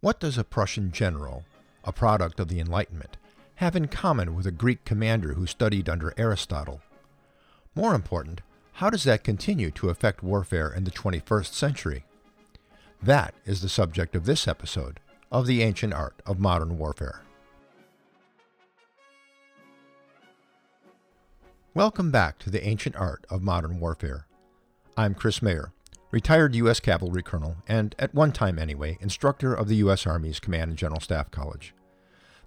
What does a Prussian general, a product of the Enlightenment, have in common with a Greek commander who studied under Aristotle? More important, how does that continue to affect warfare in the 21st century? That is the subject of this episode of The Ancient Art of Modern Warfare. Welcome back to The Ancient Art of Modern Warfare. I'm Chris Mayer, retired U.S. Cavalry Colonel and, at one time anyway, instructor of the U.S. Army's Command and General Staff College.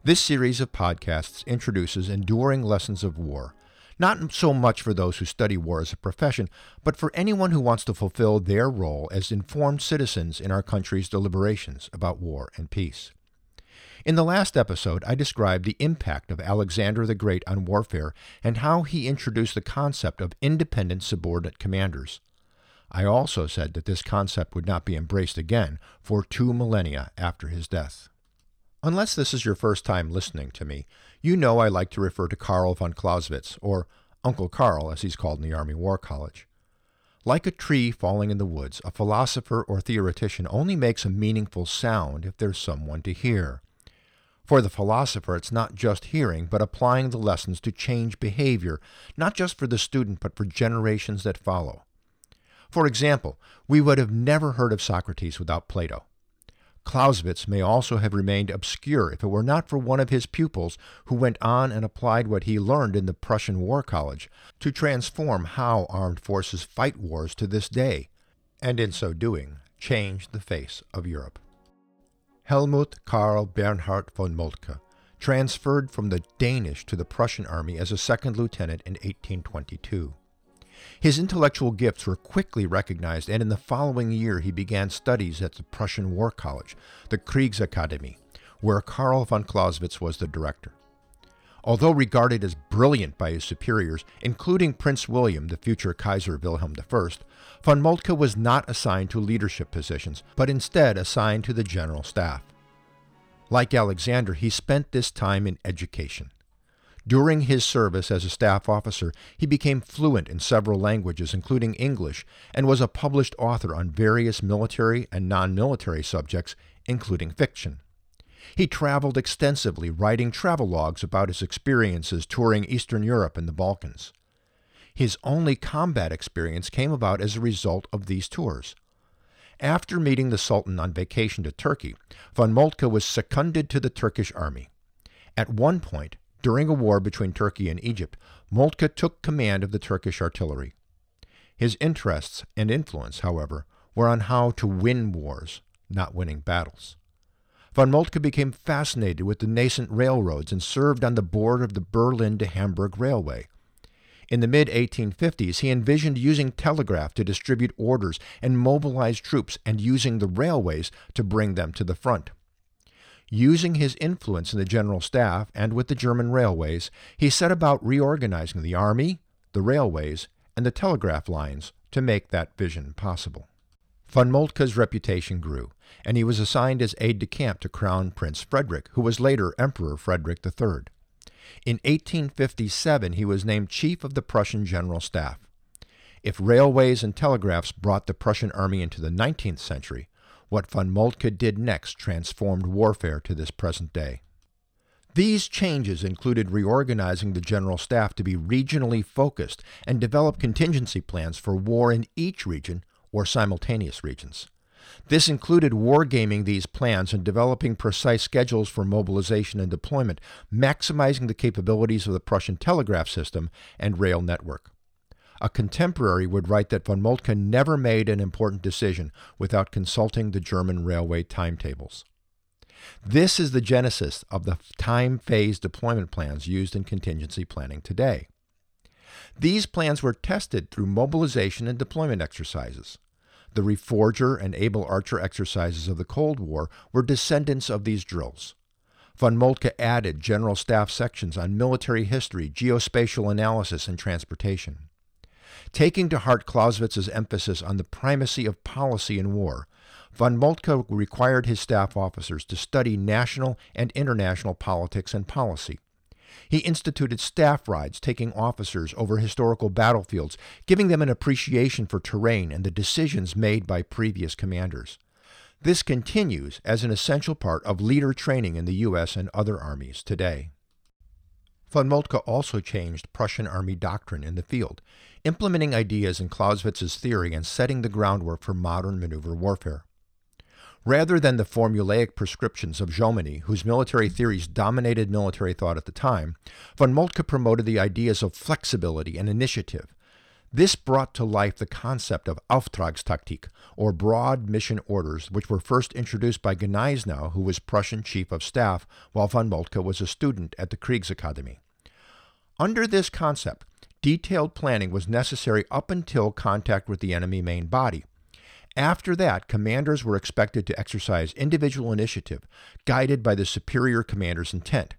This series of podcasts introduces enduring lessons of war not so much for those who study war as a profession, but for anyone who wants to fulfill their role as informed citizens in our country's deliberations about war and peace. In the last episode, I described the impact of Alexander the Great on warfare and how he introduced the concept of independent subordinate commanders. I also said that this concept would not be embraced again for two millennia after his death. Unless this is your first time listening to me, you know I like to refer to Karl von Clausewitz, or Uncle Karl as he's called in the Army War College. Like a tree falling in the woods, a philosopher or theoretician only makes a meaningful sound if there's someone to hear. For the philosopher, it's not just hearing, but applying the lessons to change behavior, not just for the student, but for generations that follow. For example, we would have never heard of Socrates without Plato. Clausewitz may also have remained obscure if it were not for one of his pupils who went on and applied what he learned in the Prussian War College to transform how armed forces fight wars to this day, and in so doing, change the face of Europe. Helmuth Karl Bernhard von Moltke transferred from the Danish to the Prussian army as a second lieutenant in 1822. His intellectual gifts were quickly recognized, and in the following year he began studies at the Prussian War College, the Kriegsakademie, where Karl von Clausewitz was the director. Although regarded as brilliant by his superiors, including Prince William, the future Kaiser Wilhelm I, von Moltke was not assigned to leadership positions, but instead assigned to the general staff. Like Alexander, he spent this time in education. During his service as a staff officer, he became fluent in several languages, including English, and was a published author on various military and non military subjects, including fiction. He traveled extensively, writing travelogues about his experiences touring Eastern Europe and the Balkans. His only combat experience came about as a result of these tours. After meeting the Sultan on vacation to Turkey, von Moltke was seconded to the Turkish army. At one point, during a war between Turkey and Egypt, Moltke took command of the Turkish artillery. His interests and influence, however, were on how to win wars, not winning battles. Von Moltke became fascinated with the nascent railroads and served on the board of the Berlin to Hamburg Railway. In the mid 1850s, he envisioned using telegraph to distribute orders and mobilize troops and using the railways to bring them to the front. Using his influence in the general staff and with the German railways, he set about reorganizing the army, the railways, and the telegraph lines to make that vision possible. Von Moltke's reputation grew, and he was assigned as aide de camp to Crown Prince Frederick, who was later Emperor Frederick III. In 1857, he was named Chief of the Prussian General Staff. If railways and telegraphs brought the Prussian army into the 19th century, what von Moltke did next transformed warfare to this present day. These changes included reorganizing the general staff to be regionally focused and develop contingency plans for war in each region or simultaneous regions. This included wargaming these plans and developing precise schedules for mobilization and deployment, maximizing the capabilities of the Prussian telegraph system and rail network. A contemporary would write that von Moltke never made an important decision without consulting the German railway timetables. This is the genesis of the time phase deployment plans used in contingency planning today. These plans were tested through mobilization and deployment exercises. The Reforger and Able Archer exercises of the Cold War were descendants of these drills. Von Moltke added general staff sections on military history, geospatial analysis, and transportation. Taking to heart Clausewitz's emphasis on the primacy of policy in war, von Moltke required his staff officers to study national and international politics and policy. He instituted staff rides taking officers over historical battlefields, giving them an appreciation for terrain and the decisions made by previous commanders. This continues as an essential part of leader training in the U.S. and other armies today. Von Moltke also changed Prussian army doctrine in the field, implementing ideas in Clausewitz's theory and setting the groundwork for modern maneuver warfare. Rather than the formulaic prescriptions of Jomini, whose military theories dominated military thought at the time, von Moltke promoted the ideas of flexibility and initiative. This brought to life the concept of Auftragstaktik, or broad mission orders, which were first introduced by Gneisenau, who was Prussian chief of staff, while von Moltke was a student at the Kriegsakademie. Under this concept, detailed planning was necessary up until contact with the enemy main body. After that, commanders were expected to exercise individual initiative, guided by the superior commander's intent.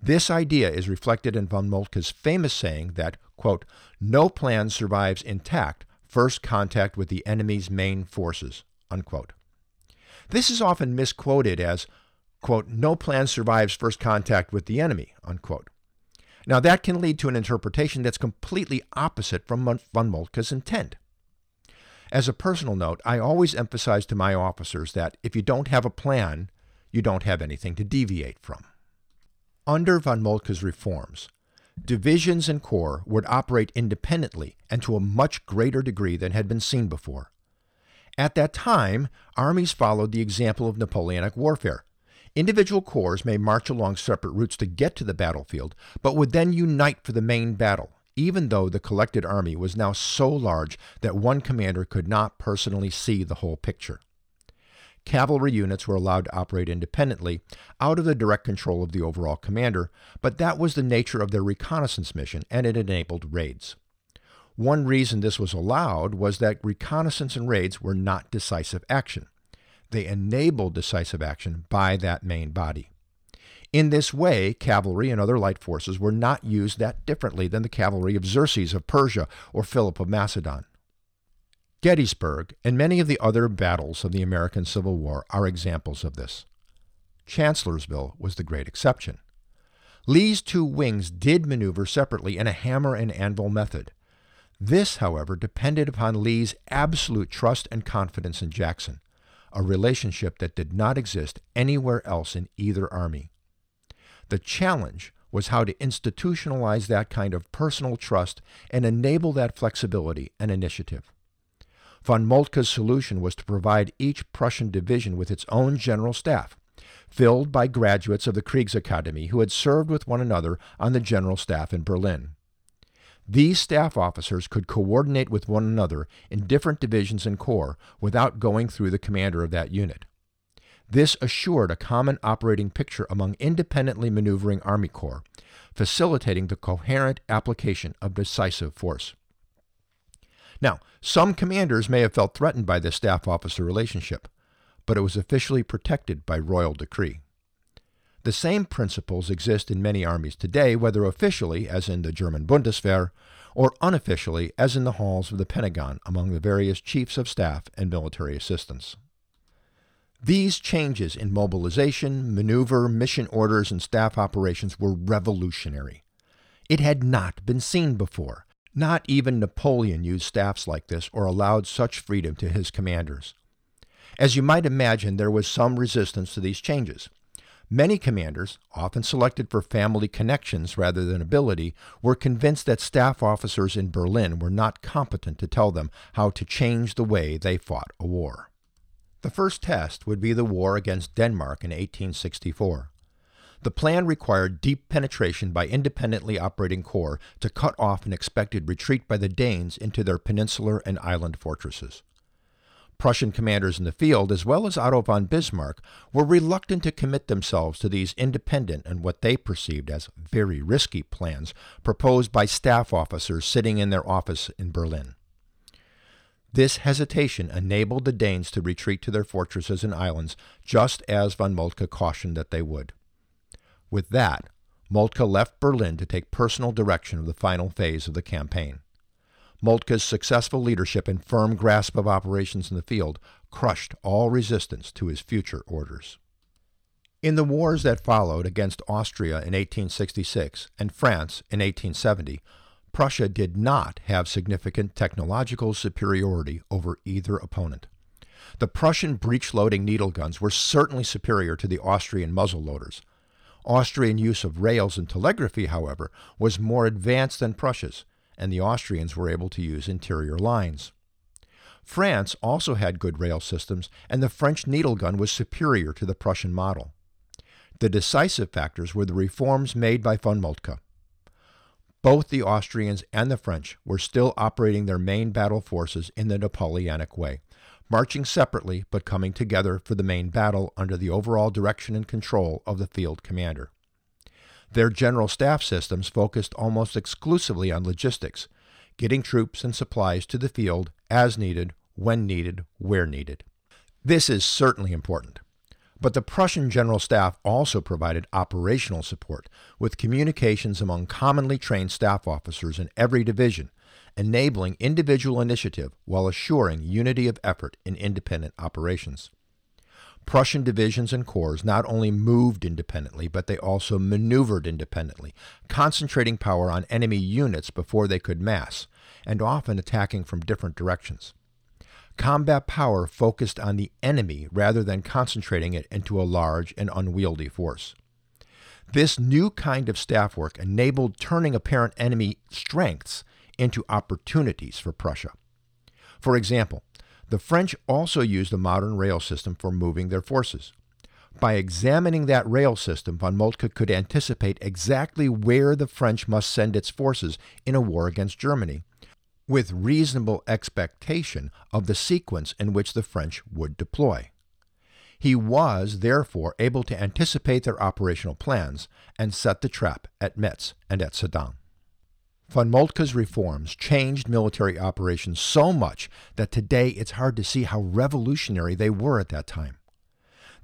This idea is reflected in von Moltke's famous saying that, quote, no plan survives intact first contact with the enemy's main forces, unquote. This is often misquoted as, quote, no plan survives first contact with the enemy, unquote. Now, that can lead to an interpretation that's completely opposite from von Moltke's intent. As a personal note, I always emphasize to my officers that if you don't have a plan, you don't have anything to deviate from. Under von Moltke's reforms, divisions and corps would operate independently and to a much greater degree than had been seen before. At that time, armies followed the example of Napoleonic warfare. Individual corps may march along separate routes to get to the battlefield, but would then unite for the main battle, even though the collected army was now so large that one commander could not personally see the whole picture. Cavalry units were allowed to operate independently, out of the direct control of the overall commander, but that was the nature of their reconnaissance mission and it enabled raids. One reason this was allowed was that reconnaissance and raids were not decisive action. They enabled decisive action by that main body. In this way, cavalry and other light forces were not used that differently than the cavalry of Xerxes of Persia or Philip of Macedon. Gettysburg and many of the other battles of the American Civil War are examples of this. Chancellorsville was the great exception. Lee's two wings did maneuver separately in a hammer and anvil method. This, however, depended upon Lee's absolute trust and confidence in Jackson, a relationship that did not exist anywhere else in either army. The challenge was how to institutionalize that kind of personal trust and enable that flexibility and initiative. Von Moltke's solution was to provide each Prussian division with its own general staff, filled by graduates of the Kriegsakademie who had served with one another on the general staff in Berlin. These staff officers could coordinate with one another in different divisions and corps without going through the commander of that unit. This assured a common operating picture among independently maneuvering Army Corps, facilitating the coherent application of decisive force. Now, some commanders may have felt threatened by this staff officer relationship, but it was officially protected by royal decree. The same principles exist in many armies today, whether officially, as in the German Bundeswehr, or unofficially, as in the halls of the Pentagon among the various chiefs of staff and military assistants. These changes in mobilization, maneuver, mission orders, and staff operations were revolutionary. It had not been seen before. Not even Napoleon used staffs like this or allowed such freedom to his commanders. As you might imagine, there was some resistance to these changes. Many commanders, often selected for family connections rather than ability, were convinced that staff officers in Berlin were not competent to tell them how to change the way they fought a war. The first test would be the war against Denmark in 1864. The plan required deep penetration by independently operating corps to cut off an expected retreat by the Danes into their peninsular and island fortresses. Prussian commanders in the field, as well as Otto von Bismarck, were reluctant to commit themselves to these independent and what they perceived as very risky plans proposed by staff officers sitting in their office in Berlin. This hesitation enabled the Danes to retreat to their fortresses and islands, just as von Moltke cautioned that they would. With that, Moltke left Berlin to take personal direction of the final phase of the campaign. Moltke's successful leadership and firm grasp of operations in the field crushed all resistance to his future orders. In the wars that followed against Austria in 1866 and France in 1870, Prussia did not have significant technological superiority over either opponent. The Prussian breech-loading needle guns were certainly superior to the Austrian muzzle loaders. Austrian use of rails and telegraphy, however, was more advanced than Prussia's, and the Austrians were able to use interior lines. France also had good rail systems, and the French needle gun was superior to the Prussian model. The decisive factors were the reforms made by von Moltke. Both the Austrians and the French were still operating their main battle forces in the Napoleonic way, marching separately but coming together for the main battle under the overall direction and control of the field commander. Their general staff systems focused almost exclusively on logistics, getting troops and supplies to the field as needed, when needed, where needed. This is certainly important. But the Prussian General Staff also provided operational support with communications among commonly trained staff officers in every division, enabling individual initiative while assuring unity of effort in independent operations. Prussian divisions and corps not only moved independently, but they also maneuvered independently, concentrating power on enemy units before they could mass, and often attacking from different directions. Combat power focused on the enemy rather than concentrating it into a large and unwieldy force. This new kind of staff work enabled turning apparent enemy strengths into opportunities for Prussia. For example, the French also used a modern rail system for moving their forces. By examining that rail system, von Moltke could anticipate exactly where the French must send its forces in a war against Germany, with reasonable expectation of the sequence in which the French would deploy. He was, therefore, able to anticipate their operational plans and set the trap at Metz and at Sedan. Von Moltke's reforms changed military operations so much that today it's hard to see how revolutionary they were at that time.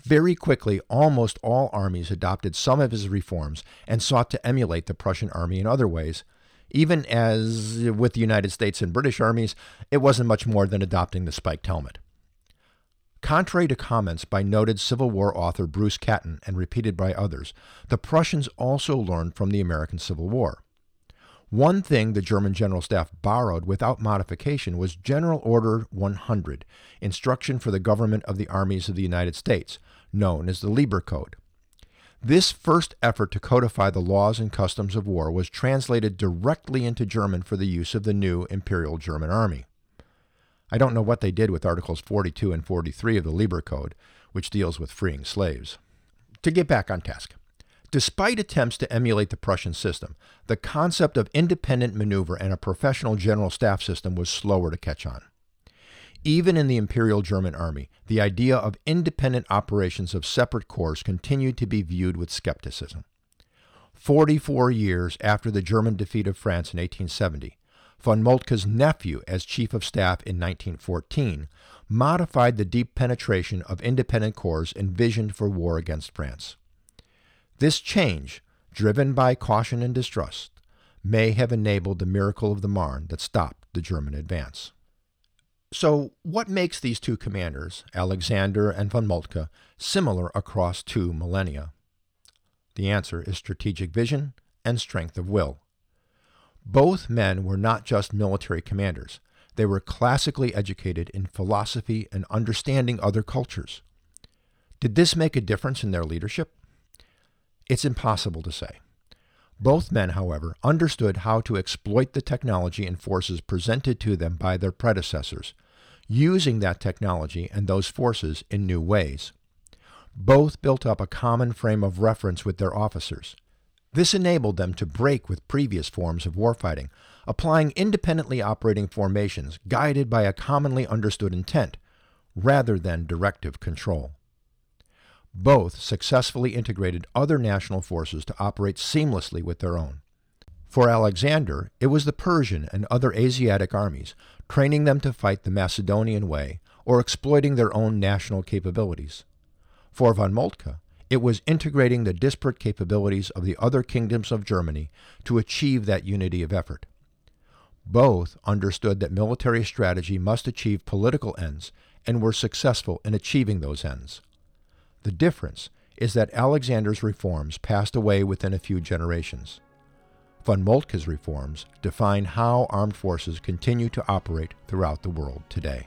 Very quickly, almost all armies adopted some of his reforms and sought to emulate the Prussian army in other ways, even as with the United States and British armies, it wasn't much more than adopting the spiked helmet. Contrary to comments by noted Civil War author Bruce Catton and repeated by others, the Prussians also learned from the American Civil War. One thing the German General Staff borrowed without modification was General Order 100, Instruction for the Government of the Armies of the United States, known as the Lieber Code. This first effort to codify the laws and customs of war was translated directly into German for the use of the new Imperial German Army. I don't know what they did with Articles 42 and 43 of the Lieber Code, which deals with freeing slaves. To get back on task. Despite attempts to emulate the Prussian system, the concept of independent maneuver and a professional general staff system was slower to catch on. Even in the Imperial German Army, the idea of independent operations of separate corps continued to be viewed with skepticism. 44 years after the German defeat of France in 1870, von Moltke's nephew, as Chief of Staff in 1914, modified the deep penetration of independent corps envisioned for war against France. This change, driven by caution and distrust, may have enabled the miracle of the Marne that stopped the German advance. So, what makes these two commanders, Alexander and von Moltke, similar across two millennia? The answer is strategic vision and strength of will. Both men were not just military commanders, they were classically educated in philosophy and understanding other cultures. Did this make a difference in their leadership? It's impossible to say. Both men, however, understood how to exploit the technology and forces presented to them by their predecessors, using that technology and those forces in new ways. Both built up a common frame of reference with their officers. This enabled them to break with previous forms of warfighting, applying independently operating formations guided by a commonly understood intent, rather than directive control. Both successfully integrated other national forces to operate seamlessly with their own. For Alexander, it was the Persian and other Asiatic armies, training them to fight the Macedonian way or exploiting their own national capabilities. For von Moltke, it was integrating the disparate capabilities of the other kingdoms of Germany to achieve that unity of effort. Both understood that military strategy must achieve political ends and were successful in achieving those ends. The difference is that Alexander's reforms passed away within a few generations. Von Moltke's reforms define how armed forces continue to operate throughout the world today.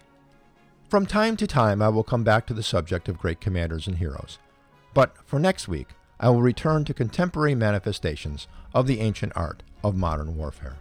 From time to time, I will come back to the subject of great commanders and heroes. But for next week, I will return to contemporary manifestations of the ancient art of modern warfare.